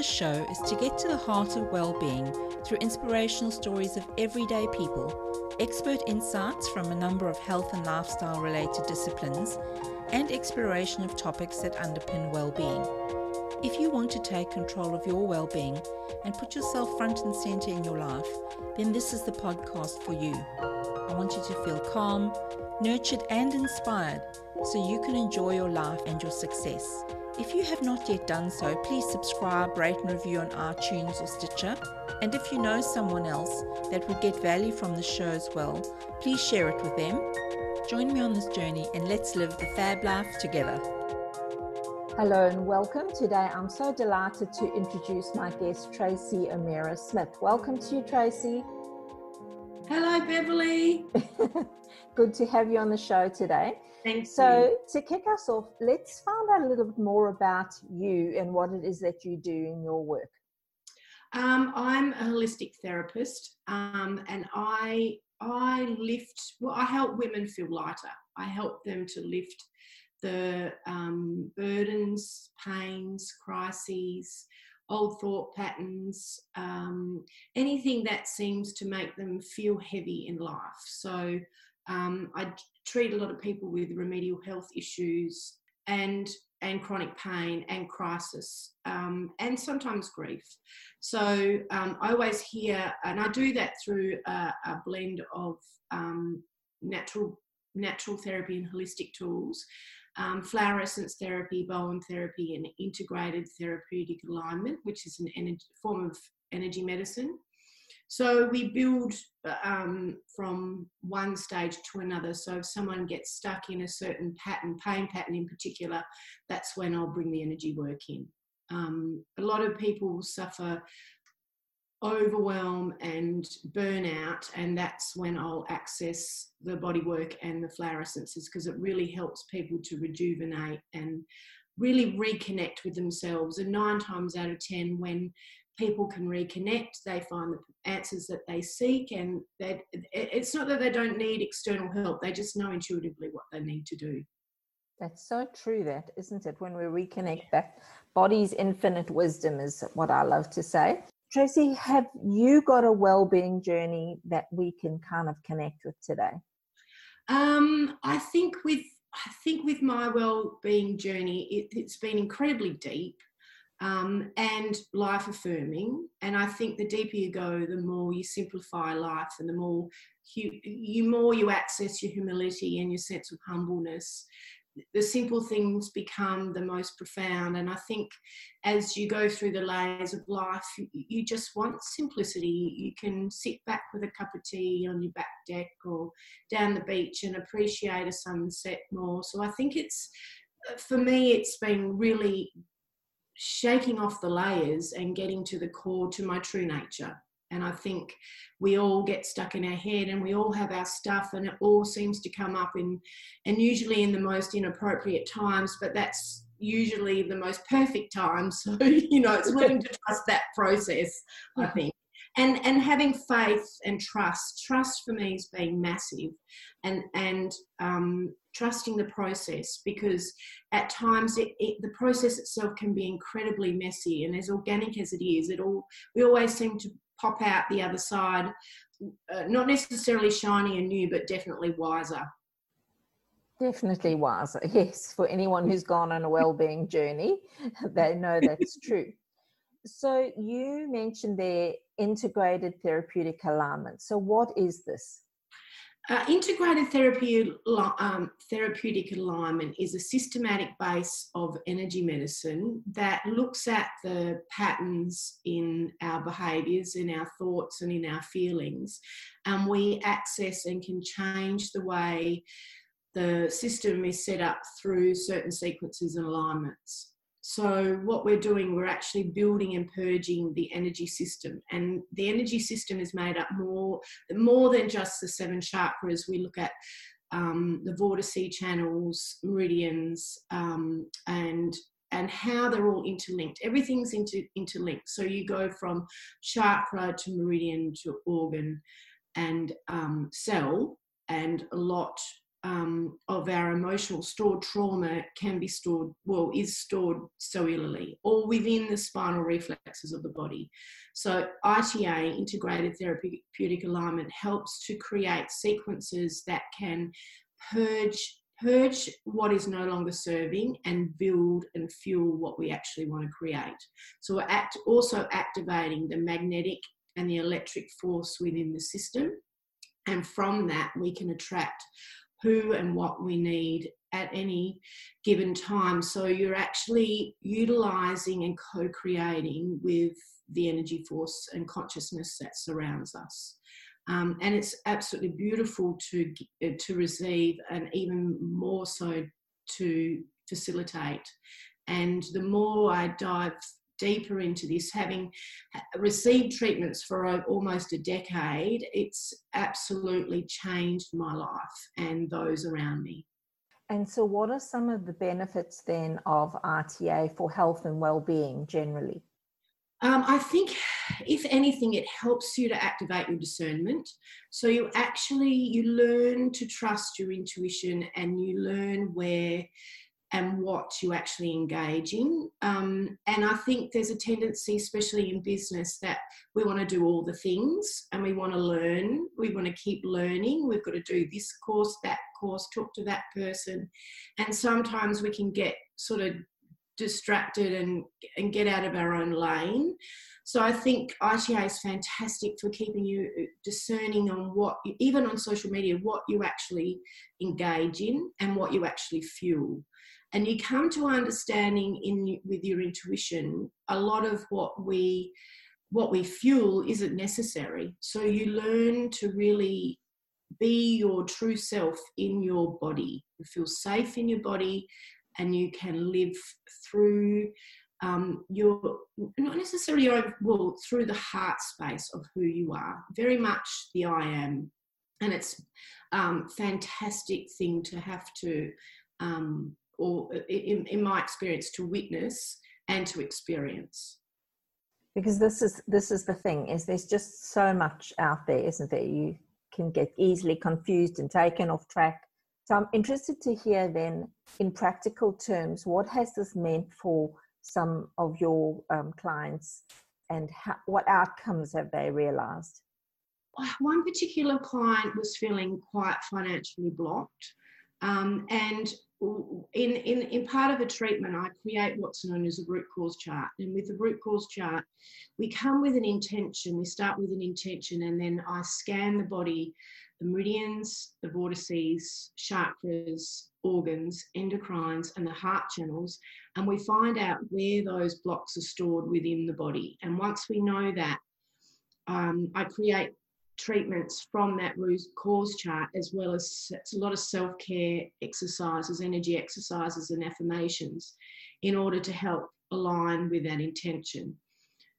this show is to get to the heart of well-being through inspirational stories of everyday people, expert insights from a number of health and lifestyle related disciplines, and exploration of topics that underpin well-being. If you want to take control of your well-being and put yourself front and center in your life, then this is the podcast for you. I want you to feel calm, nurtured and inspired so you can enjoy your life and your success. If you have not yet done so, please subscribe, rate, and review on iTunes or Stitcher. And if you know someone else that would get value from the show as well, please share it with them. Join me on this journey and let's live the fab life together. Hello and welcome. Today I'm so delighted to introduce my guest, Tracy O'Meara Smith. Welcome to you, Tracy. Hello, Beverly. Good to have you on the show today. Thanks. So, to kick us off, let's find out a little bit more about you and what it is that you do in your work. Um, I'm a holistic therapist, um, and I I lift. Well, I help women feel lighter. I help them to lift the um, burdens, pains, crises, old thought patterns, um, anything that seems to make them feel heavy in life. So um, I treat a lot of people with remedial health issues and and chronic pain and crisis um, and sometimes grief. So um, I always hear, and I do that through a, a blend of um, natural natural therapy and holistic tools, um, flower essence therapy, Bowen therapy, and integrated therapeutic alignment, which is an energy, form of energy medicine. So we build um, from one stage to another. So if someone gets stuck in a certain pattern, pain pattern in particular, that's when I'll bring the energy work in. Um, a lot of people suffer overwhelm and burnout, and that's when I'll access the body work and the flower essences because it really helps people to rejuvenate and really reconnect with themselves. And nine times out of ten, when people can reconnect they find the answers that they seek and that it's not that they don't need external help they just know intuitively what they need to do. That's so true that isn't it? When we reconnect that body's infinite wisdom is what i love to say. Tracy have you got a well-being journey that we can kind of connect with today? Um, i think with i think with my well-being journey it, it's been incredibly deep um, and life affirming. And I think the deeper you go, the more you simplify life, and the more you, you more you access your humility and your sense of humbleness. The simple things become the most profound. And I think as you go through the layers of life, you just want simplicity. You can sit back with a cup of tea on your back deck or down the beach and appreciate a sunset more. So I think it's for me, it's been really shaking off the layers and getting to the core to my true nature. And I think we all get stuck in our head and we all have our stuff and it all seems to come up in and usually in the most inappropriate times, but that's usually the most perfect time. So, you know, it's learning to trust that process, I think and and having faith and trust trust for me has been massive and and um, trusting the process because at times it, it, the process itself can be incredibly messy and as organic as it is it all we always seem to pop out the other side uh, not necessarily shiny and new but definitely wiser definitely wiser yes for anyone who's gone on a well-being journey they know that's true so you mentioned there integrated therapeutic alignment. So what is this? Uh, integrated therapy, um, therapeutic alignment is a systematic base of energy medicine that looks at the patterns in our behaviours, in our thoughts, and in our feelings. And we access and can change the way the system is set up through certain sequences and alignments. So, what we're doing, we're actually building and purging the energy system. And the energy system is made up more, more than just the seven chakras. We look at um, the vortice channels, meridians, um, and and how they're all interlinked. Everything's inter, interlinked. So you go from chakra to meridian to organ and um, cell, and a lot um, of our emotional stored trauma can be stored, well, is stored cellularly or within the spinal reflexes of the body. So, ITA, integrated therapeutic alignment, helps to create sequences that can purge purge what is no longer serving and build and fuel what we actually want to create. So we're act, also activating the magnetic and the electric force within the system. And from that, we can attract who and what we need at any given time. So you're actually utilizing and co creating with the energy force and consciousness that surrounds us. Um, and it's absolutely beautiful to uh, to receive, and even more so to facilitate. And the more I dive deeper into this, having received treatments for almost a decade, it's absolutely changed my life and those around me. And so, what are some of the benefits then of ITA for health and well-being generally? Um, I think, if anything, it helps you to activate your discernment. So you actually you learn to trust your intuition, and you learn where and what you actually engage in. Um, and I think there's a tendency, especially in business, that we want to do all the things and we want to learn. We want to keep learning. We've got to do this course, that course, talk to that person. And sometimes we can get sort of distracted and, and get out of our own lane. So I think ITA is fantastic for keeping you uh, discerning on what, even on social media, what you actually engage in and what you actually fuel. And you come to understanding in with your intuition a lot of what we what we fuel isn't necessary. So you learn to really be your true self in your body. You feel safe in your body and you can live through um, your not necessarily your well through the heart space of who you are very much the i am and it's um, fantastic thing to have to um, or in, in my experience to witness and to experience because this is this is the thing is there's just so much out there isn't there you can get easily confused and taken off track so I'm interested to hear then, in practical terms, what has this meant for some of your um, clients and how, what outcomes have they realized? One particular client was feeling quite financially blocked. Um, and in, in, in part of a treatment, I create what's known as a root cause chart. And with the root cause chart, we come with an intention. We start with an intention, and then I scan the body the meridians, the vortices, chakras, organs, endocrines, and the heart channels, and we find out where those blocks are stored within the body. And once we know that, um, I create treatments from that root cause chart, as well as a lot of self care exercises, energy exercises, and affirmations in order to help align with that intention.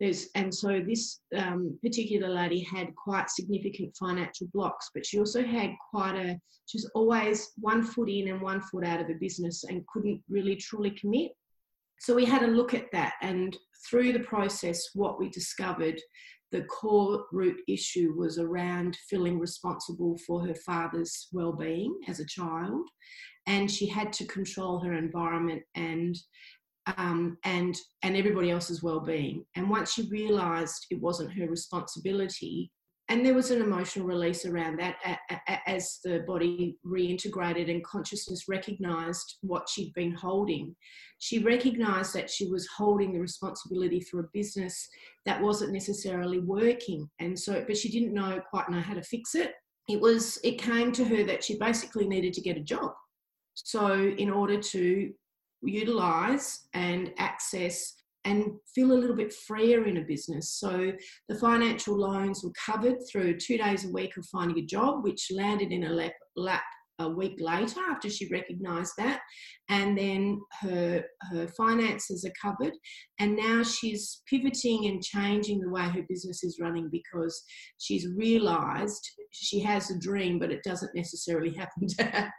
There's, and so this um, particular lady had quite significant financial blocks, but she also had quite a, she was always one foot in and one foot out of a business and couldn't really truly commit. So we had a look at that, and through the process, what we discovered the core root issue was around feeling responsible for her father's well-being as a child and she had to control her environment and um, and and everybody else's well-being. And once she realised it wasn't her responsibility, and there was an emotional release around that as the body reintegrated and consciousness recognised what she'd been holding. She recognised that she was holding the responsibility for a business that wasn't necessarily working, and so but she didn't know quite know how to fix it. It was it came to her that she basically needed to get a job. So, in order to utilize and access and feel a little bit freer in a business. So the financial loans were covered through two days a week of finding a job, which landed in a lap, lap a week later after she recognized that and then her her finances are covered and now she's pivoting and changing the way her business is running because she's realized she has a dream but it doesn't necessarily happen to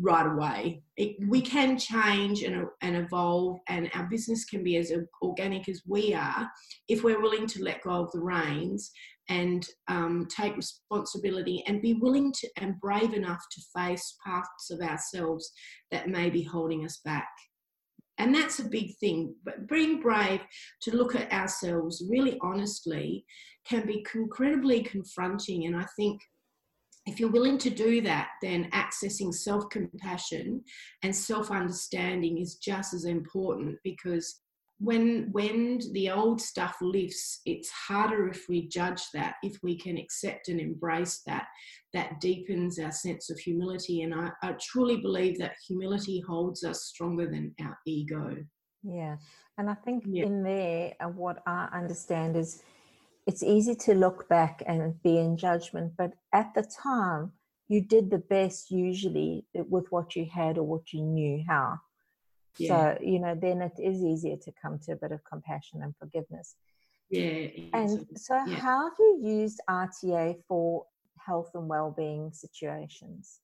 right away. It, we can change and, and evolve and our business can be as organic as we are if we're willing to let go of the reins and um, take responsibility and be willing to and brave enough to face parts of ourselves that may be holding us back. And that's a big thing. But being brave to look at ourselves really honestly can be incredibly confronting. And I think if you're willing to do that, then accessing self compassion and self understanding is just as important because when when the old stuff lifts it's harder if we judge that if we can accept and embrace that that deepens our sense of humility. And i, I truly believe that humility holds us stronger than our ego. Yeah. And i think yeah. in there uh, what i understand is it's easy to look back and be in judgment but at the time you did the best usually with what you had or what you knew how yeah. So, you know, then it is easier to come to a bit of compassion and forgiveness. Yeah. And so, yeah. how have you used ITA for health and well-being situations?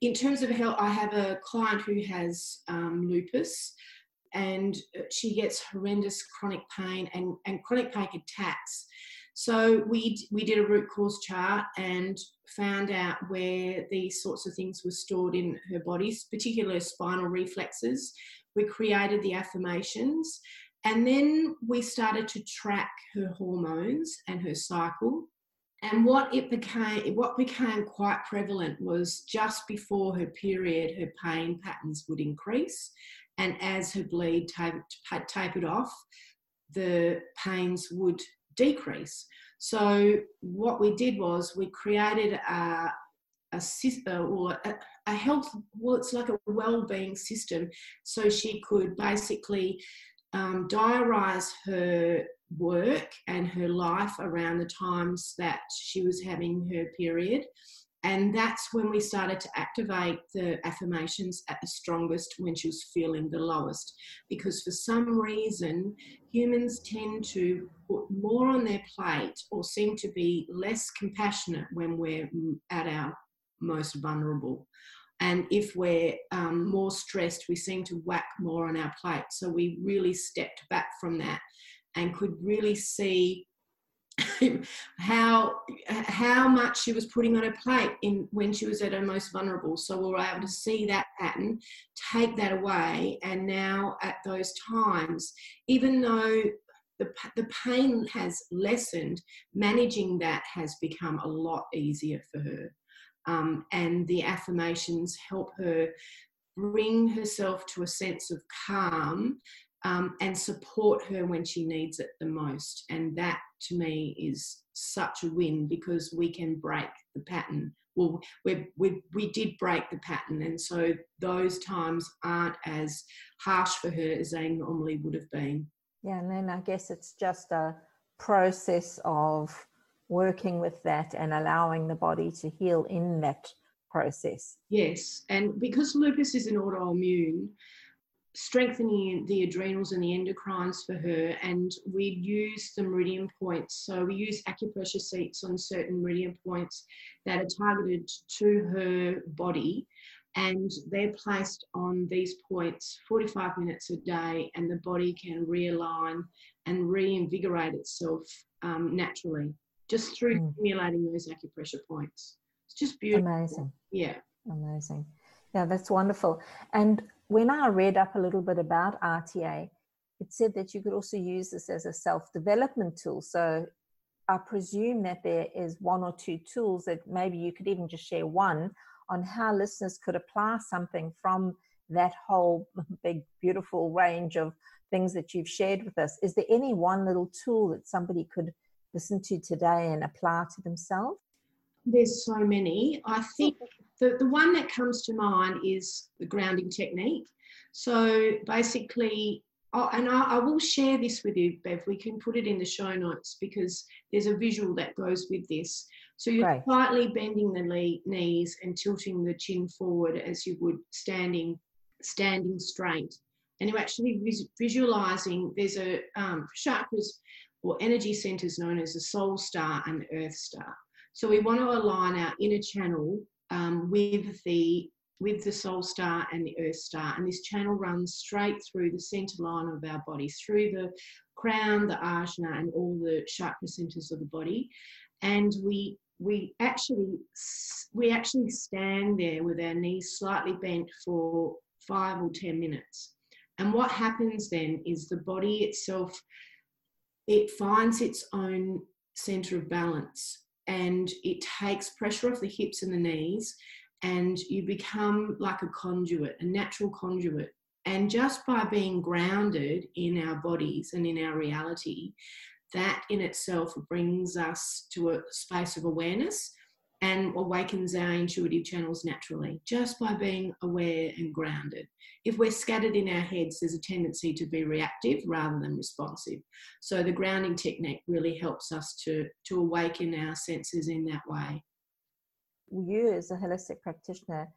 In terms of health, I have a client who has um, lupus, and uh, she gets horrendous chronic pain and, and chronic pain attacks. So we we did a root cause chart and found out where these sorts of things were stored in her body, particularly spinal reflexes. We created the affirmations, and then we started to track her hormones and her cycle. And what it became, what became quite prevalent was just before her period, her pain patterns would increase, and as her bleed tapered off, the pains would decrease. So what we did was we created a a system uh, or a, a health well it's like a well-being system so she could basically um, diarise her work and her life around the times that she was having her period and that's when we started to activate the affirmations at the strongest when she was feeling the lowest. Because for some reason, humans tend to put more on their plate or seem to be less compassionate when we're at our most vulnerable. And if we're um, more stressed, we seem to whack more on our plate. So we really stepped back from that and could really see how how much she was putting on her plate in when she was at her most vulnerable. So we were able to see that pattern, take that away, and now at those times, even though the, the pain has lessened, managing that has become a lot easier for her. Um, and the affirmations help her bring herself to a sense of calm um, and support her when she needs it the most. And that to me is such a win because we can break the pattern. Well, we we we did break the pattern, and so those times aren't as harsh for her as they normally would have been. Yeah, and then I guess it's just a process of working with that and allowing the body to heal in that process. Yes, and because lupus is an autoimmune, strengthening the adrenals and the endocrines for her and we'd use the meridian points. So we use acupressure seeds on certain meridian points that are targeted to her body and they're placed on these points 45 minutes a day and the body can realign and reinvigorate itself um, naturally just through mm. stimulating those acupressure points. It's just beautiful. Amazing. Yeah. Amazing. Yeah that's wonderful. And when I read up a little bit about ITA, it said that you could also use this as a self development tool. So I presume that there is one or two tools that maybe you could even just share one on how listeners could apply something from that whole big, beautiful range of things that you've shared with us. Is there any one little tool that somebody could listen to today and apply to themselves? There's so many. I think the, the one that comes to mind is the grounding technique. So basically, oh, and I, I, will share this with you, Bev. We can put it in the show notes because there's a visual that goes with this. So you're right. slightly bending the knees and tilting the chin forward as you would standing standing straight, and you're actually vis- visualizing. There's a um, chakras or energy centers known as the soul star and the earth star. So we want to align our inner channel um, with the with the soul star and the earth star. And this channel runs straight through the center line of our body, through the crown, the ajna, and all the chakra centers of the body. And we we actually we actually stand there with our knees slightly bent for five or ten minutes. And what happens then is the body itself it finds its own center of balance and it takes pressure off the hips and the knees and you become like a conduit, a natural conduit. And just by being grounded in our bodies and in our reality, that in itself brings us to a space of awareness and awakens our intuitive channels naturally just by being aware and grounded. If we're scattered in our heads, there's a tendency to be reactive rather than responsive. So the grounding technique really helps us to, to awaken our senses in that way you as a holistic practitioner,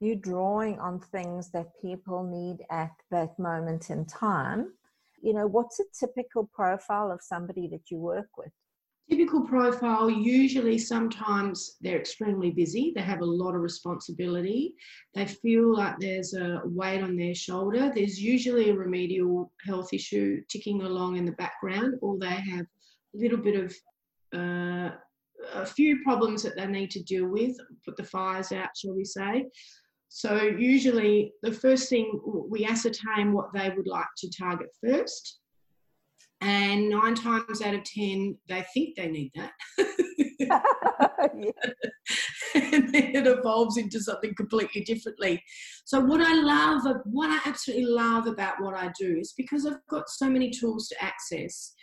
you drawing on things that people need at that moment in time. You know, what's a typical profile of somebody that you work with? Typical profile, usually sometimes they're extremely busy, they have a lot of responsibility, they feel like there's a weight on their shoulder, there's usually a remedial health issue ticking along in the background, or they have a little bit of uh, a few problems that they need to deal with, put the fires out, shall we say. So, usually, the first thing we ascertain what they would like to target first. And nine times out of 10, they think they need that. and then it evolves into something completely differently. So, what I love, what I absolutely love about what I do is because I've got so many tools to access,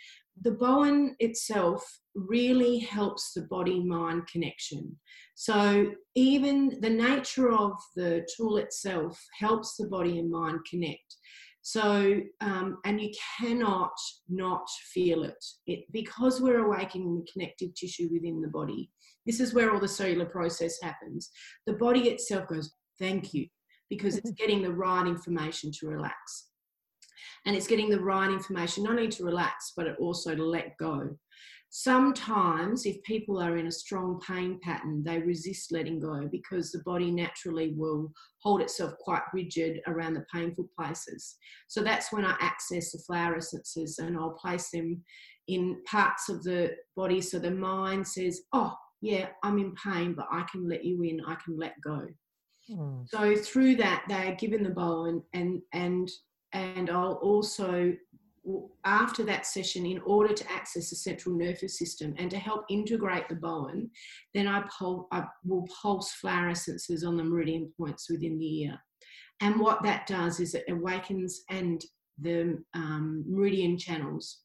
the Bowen itself really helps the body mind connection. So, even the nature of the tool itself helps the body and mind connect. So, um, and you cannot not feel it. it. Because we're awakening the connective tissue within the body, this is where all the cellular process happens. The body itself goes, Thank you, because it's getting the right information to relax and it's getting the right information not only to relax but also to let go sometimes if people are in a strong pain pattern they resist letting go because the body naturally will hold itself quite rigid around the painful places so that's when i access the flower essences and i'll place them in parts of the body so the mind says oh yeah i'm in pain but i can let you in i can let go mm. so through that they are given the Bowen and and and I'll also after that session, in order to access the central nervous system and to help integrate the Bowen, then I, I will pulse flower essences on the meridian points within the ear. And what that does is it awakens and the um, meridian channels.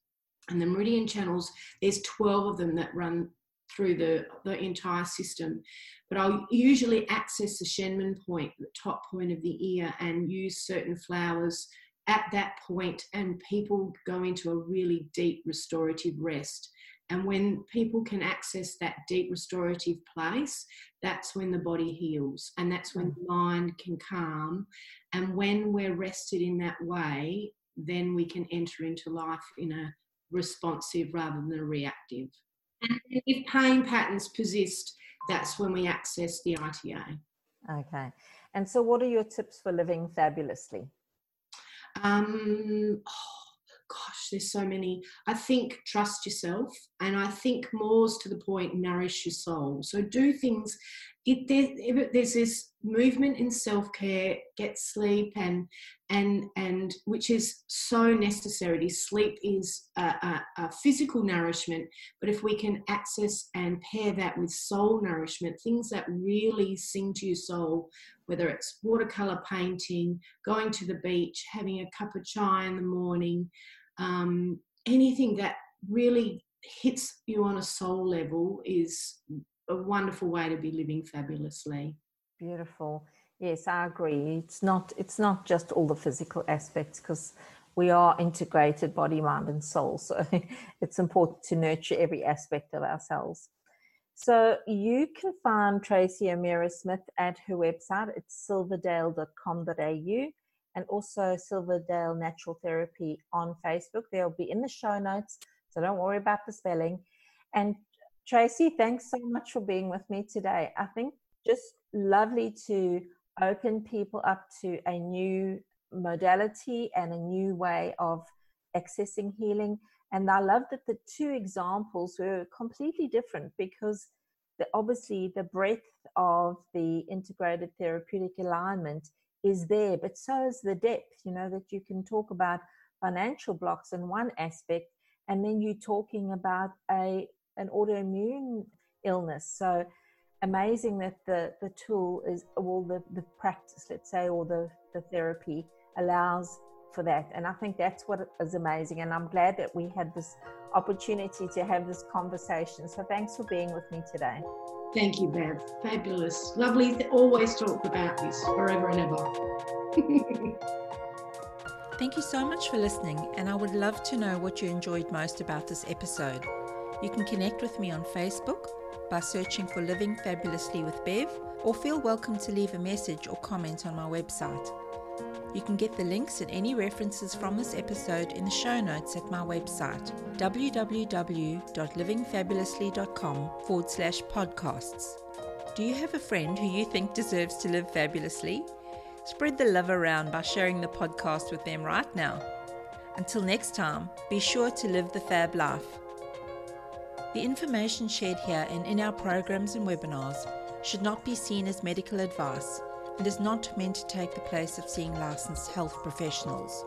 And the meridian channels, there's 12 of them that run through the, the entire system. But I'll usually access the Shenmen point, the top point of the ear, and use certain flowers at that point and people go into a really deep restorative rest. And when people can access that deep restorative place, that's when the body heals and that's when mm. the mind can calm. And when we're rested in that way, then we can enter into life in a responsive rather than a reactive. And if pain patterns persist, that's when we access the ITA. Okay. And so, what are your tips for living fabulously? Um, oh, gosh, there's so many. I think trust yourself, and I think more's to the point, nourish your soul. So do things. If, there, if there's this movement in self care, get sleep, and and and which is so necessary. Sleep is a, a, a physical nourishment, but if we can access and pair that with soul nourishment, things that really sing to your soul, whether it's watercolor painting, going to the beach, having a cup of chai in the morning, um, anything that really hits you on a soul level is a wonderful way to be living fabulously. Beautiful. Yes, I agree. It's not it's not just all the physical aspects because we are integrated body, mind, and soul. So it's important to nurture every aspect of ourselves. So you can find Tracy O'Meara Smith at her website. It's silverdale.com.au and also Silverdale Natural Therapy on Facebook. They'll be in the show notes, so don't worry about the spelling. And Tracy, thanks so much for being with me today. I think just lovely to open people up to a new modality and a new way of accessing healing. And I love that the two examples were completely different because the, obviously the breadth of the integrated therapeutic alignment is there, but so is the depth, you know, that you can talk about financial blocks in one aspect, and then you're talking about a an autoimmune illness. So amazing that the, the tool is well the, the practice, let's say, or the, the therapy allows for that. And I think that's what is amazing. And I'm glad that we had this opportunity to have this conversation. So thanks for being with me today. Thank you, Bev. Fabulous. Lovely to always talk about this forever and ever. Thank you so much for listening, and I would love to know what you enjoyed most about this episode. You can connect with me on Facebook by searching for Living Fabulously with Bev, or feel welcome to leave a message or comment on my website. You can get the links and any references from this episode in the show notes at my website www.livingfabulously.com forward slash podcasts. Do you have a friend who you think deserves to live fabulously? Spread the love around by sharing the podcast with them right now. Until next time, be sure to live the fab life. The information shared here and in our programs and webinars should not be seen as medical advice and is not meant to take the place of seeing licensed health professionals.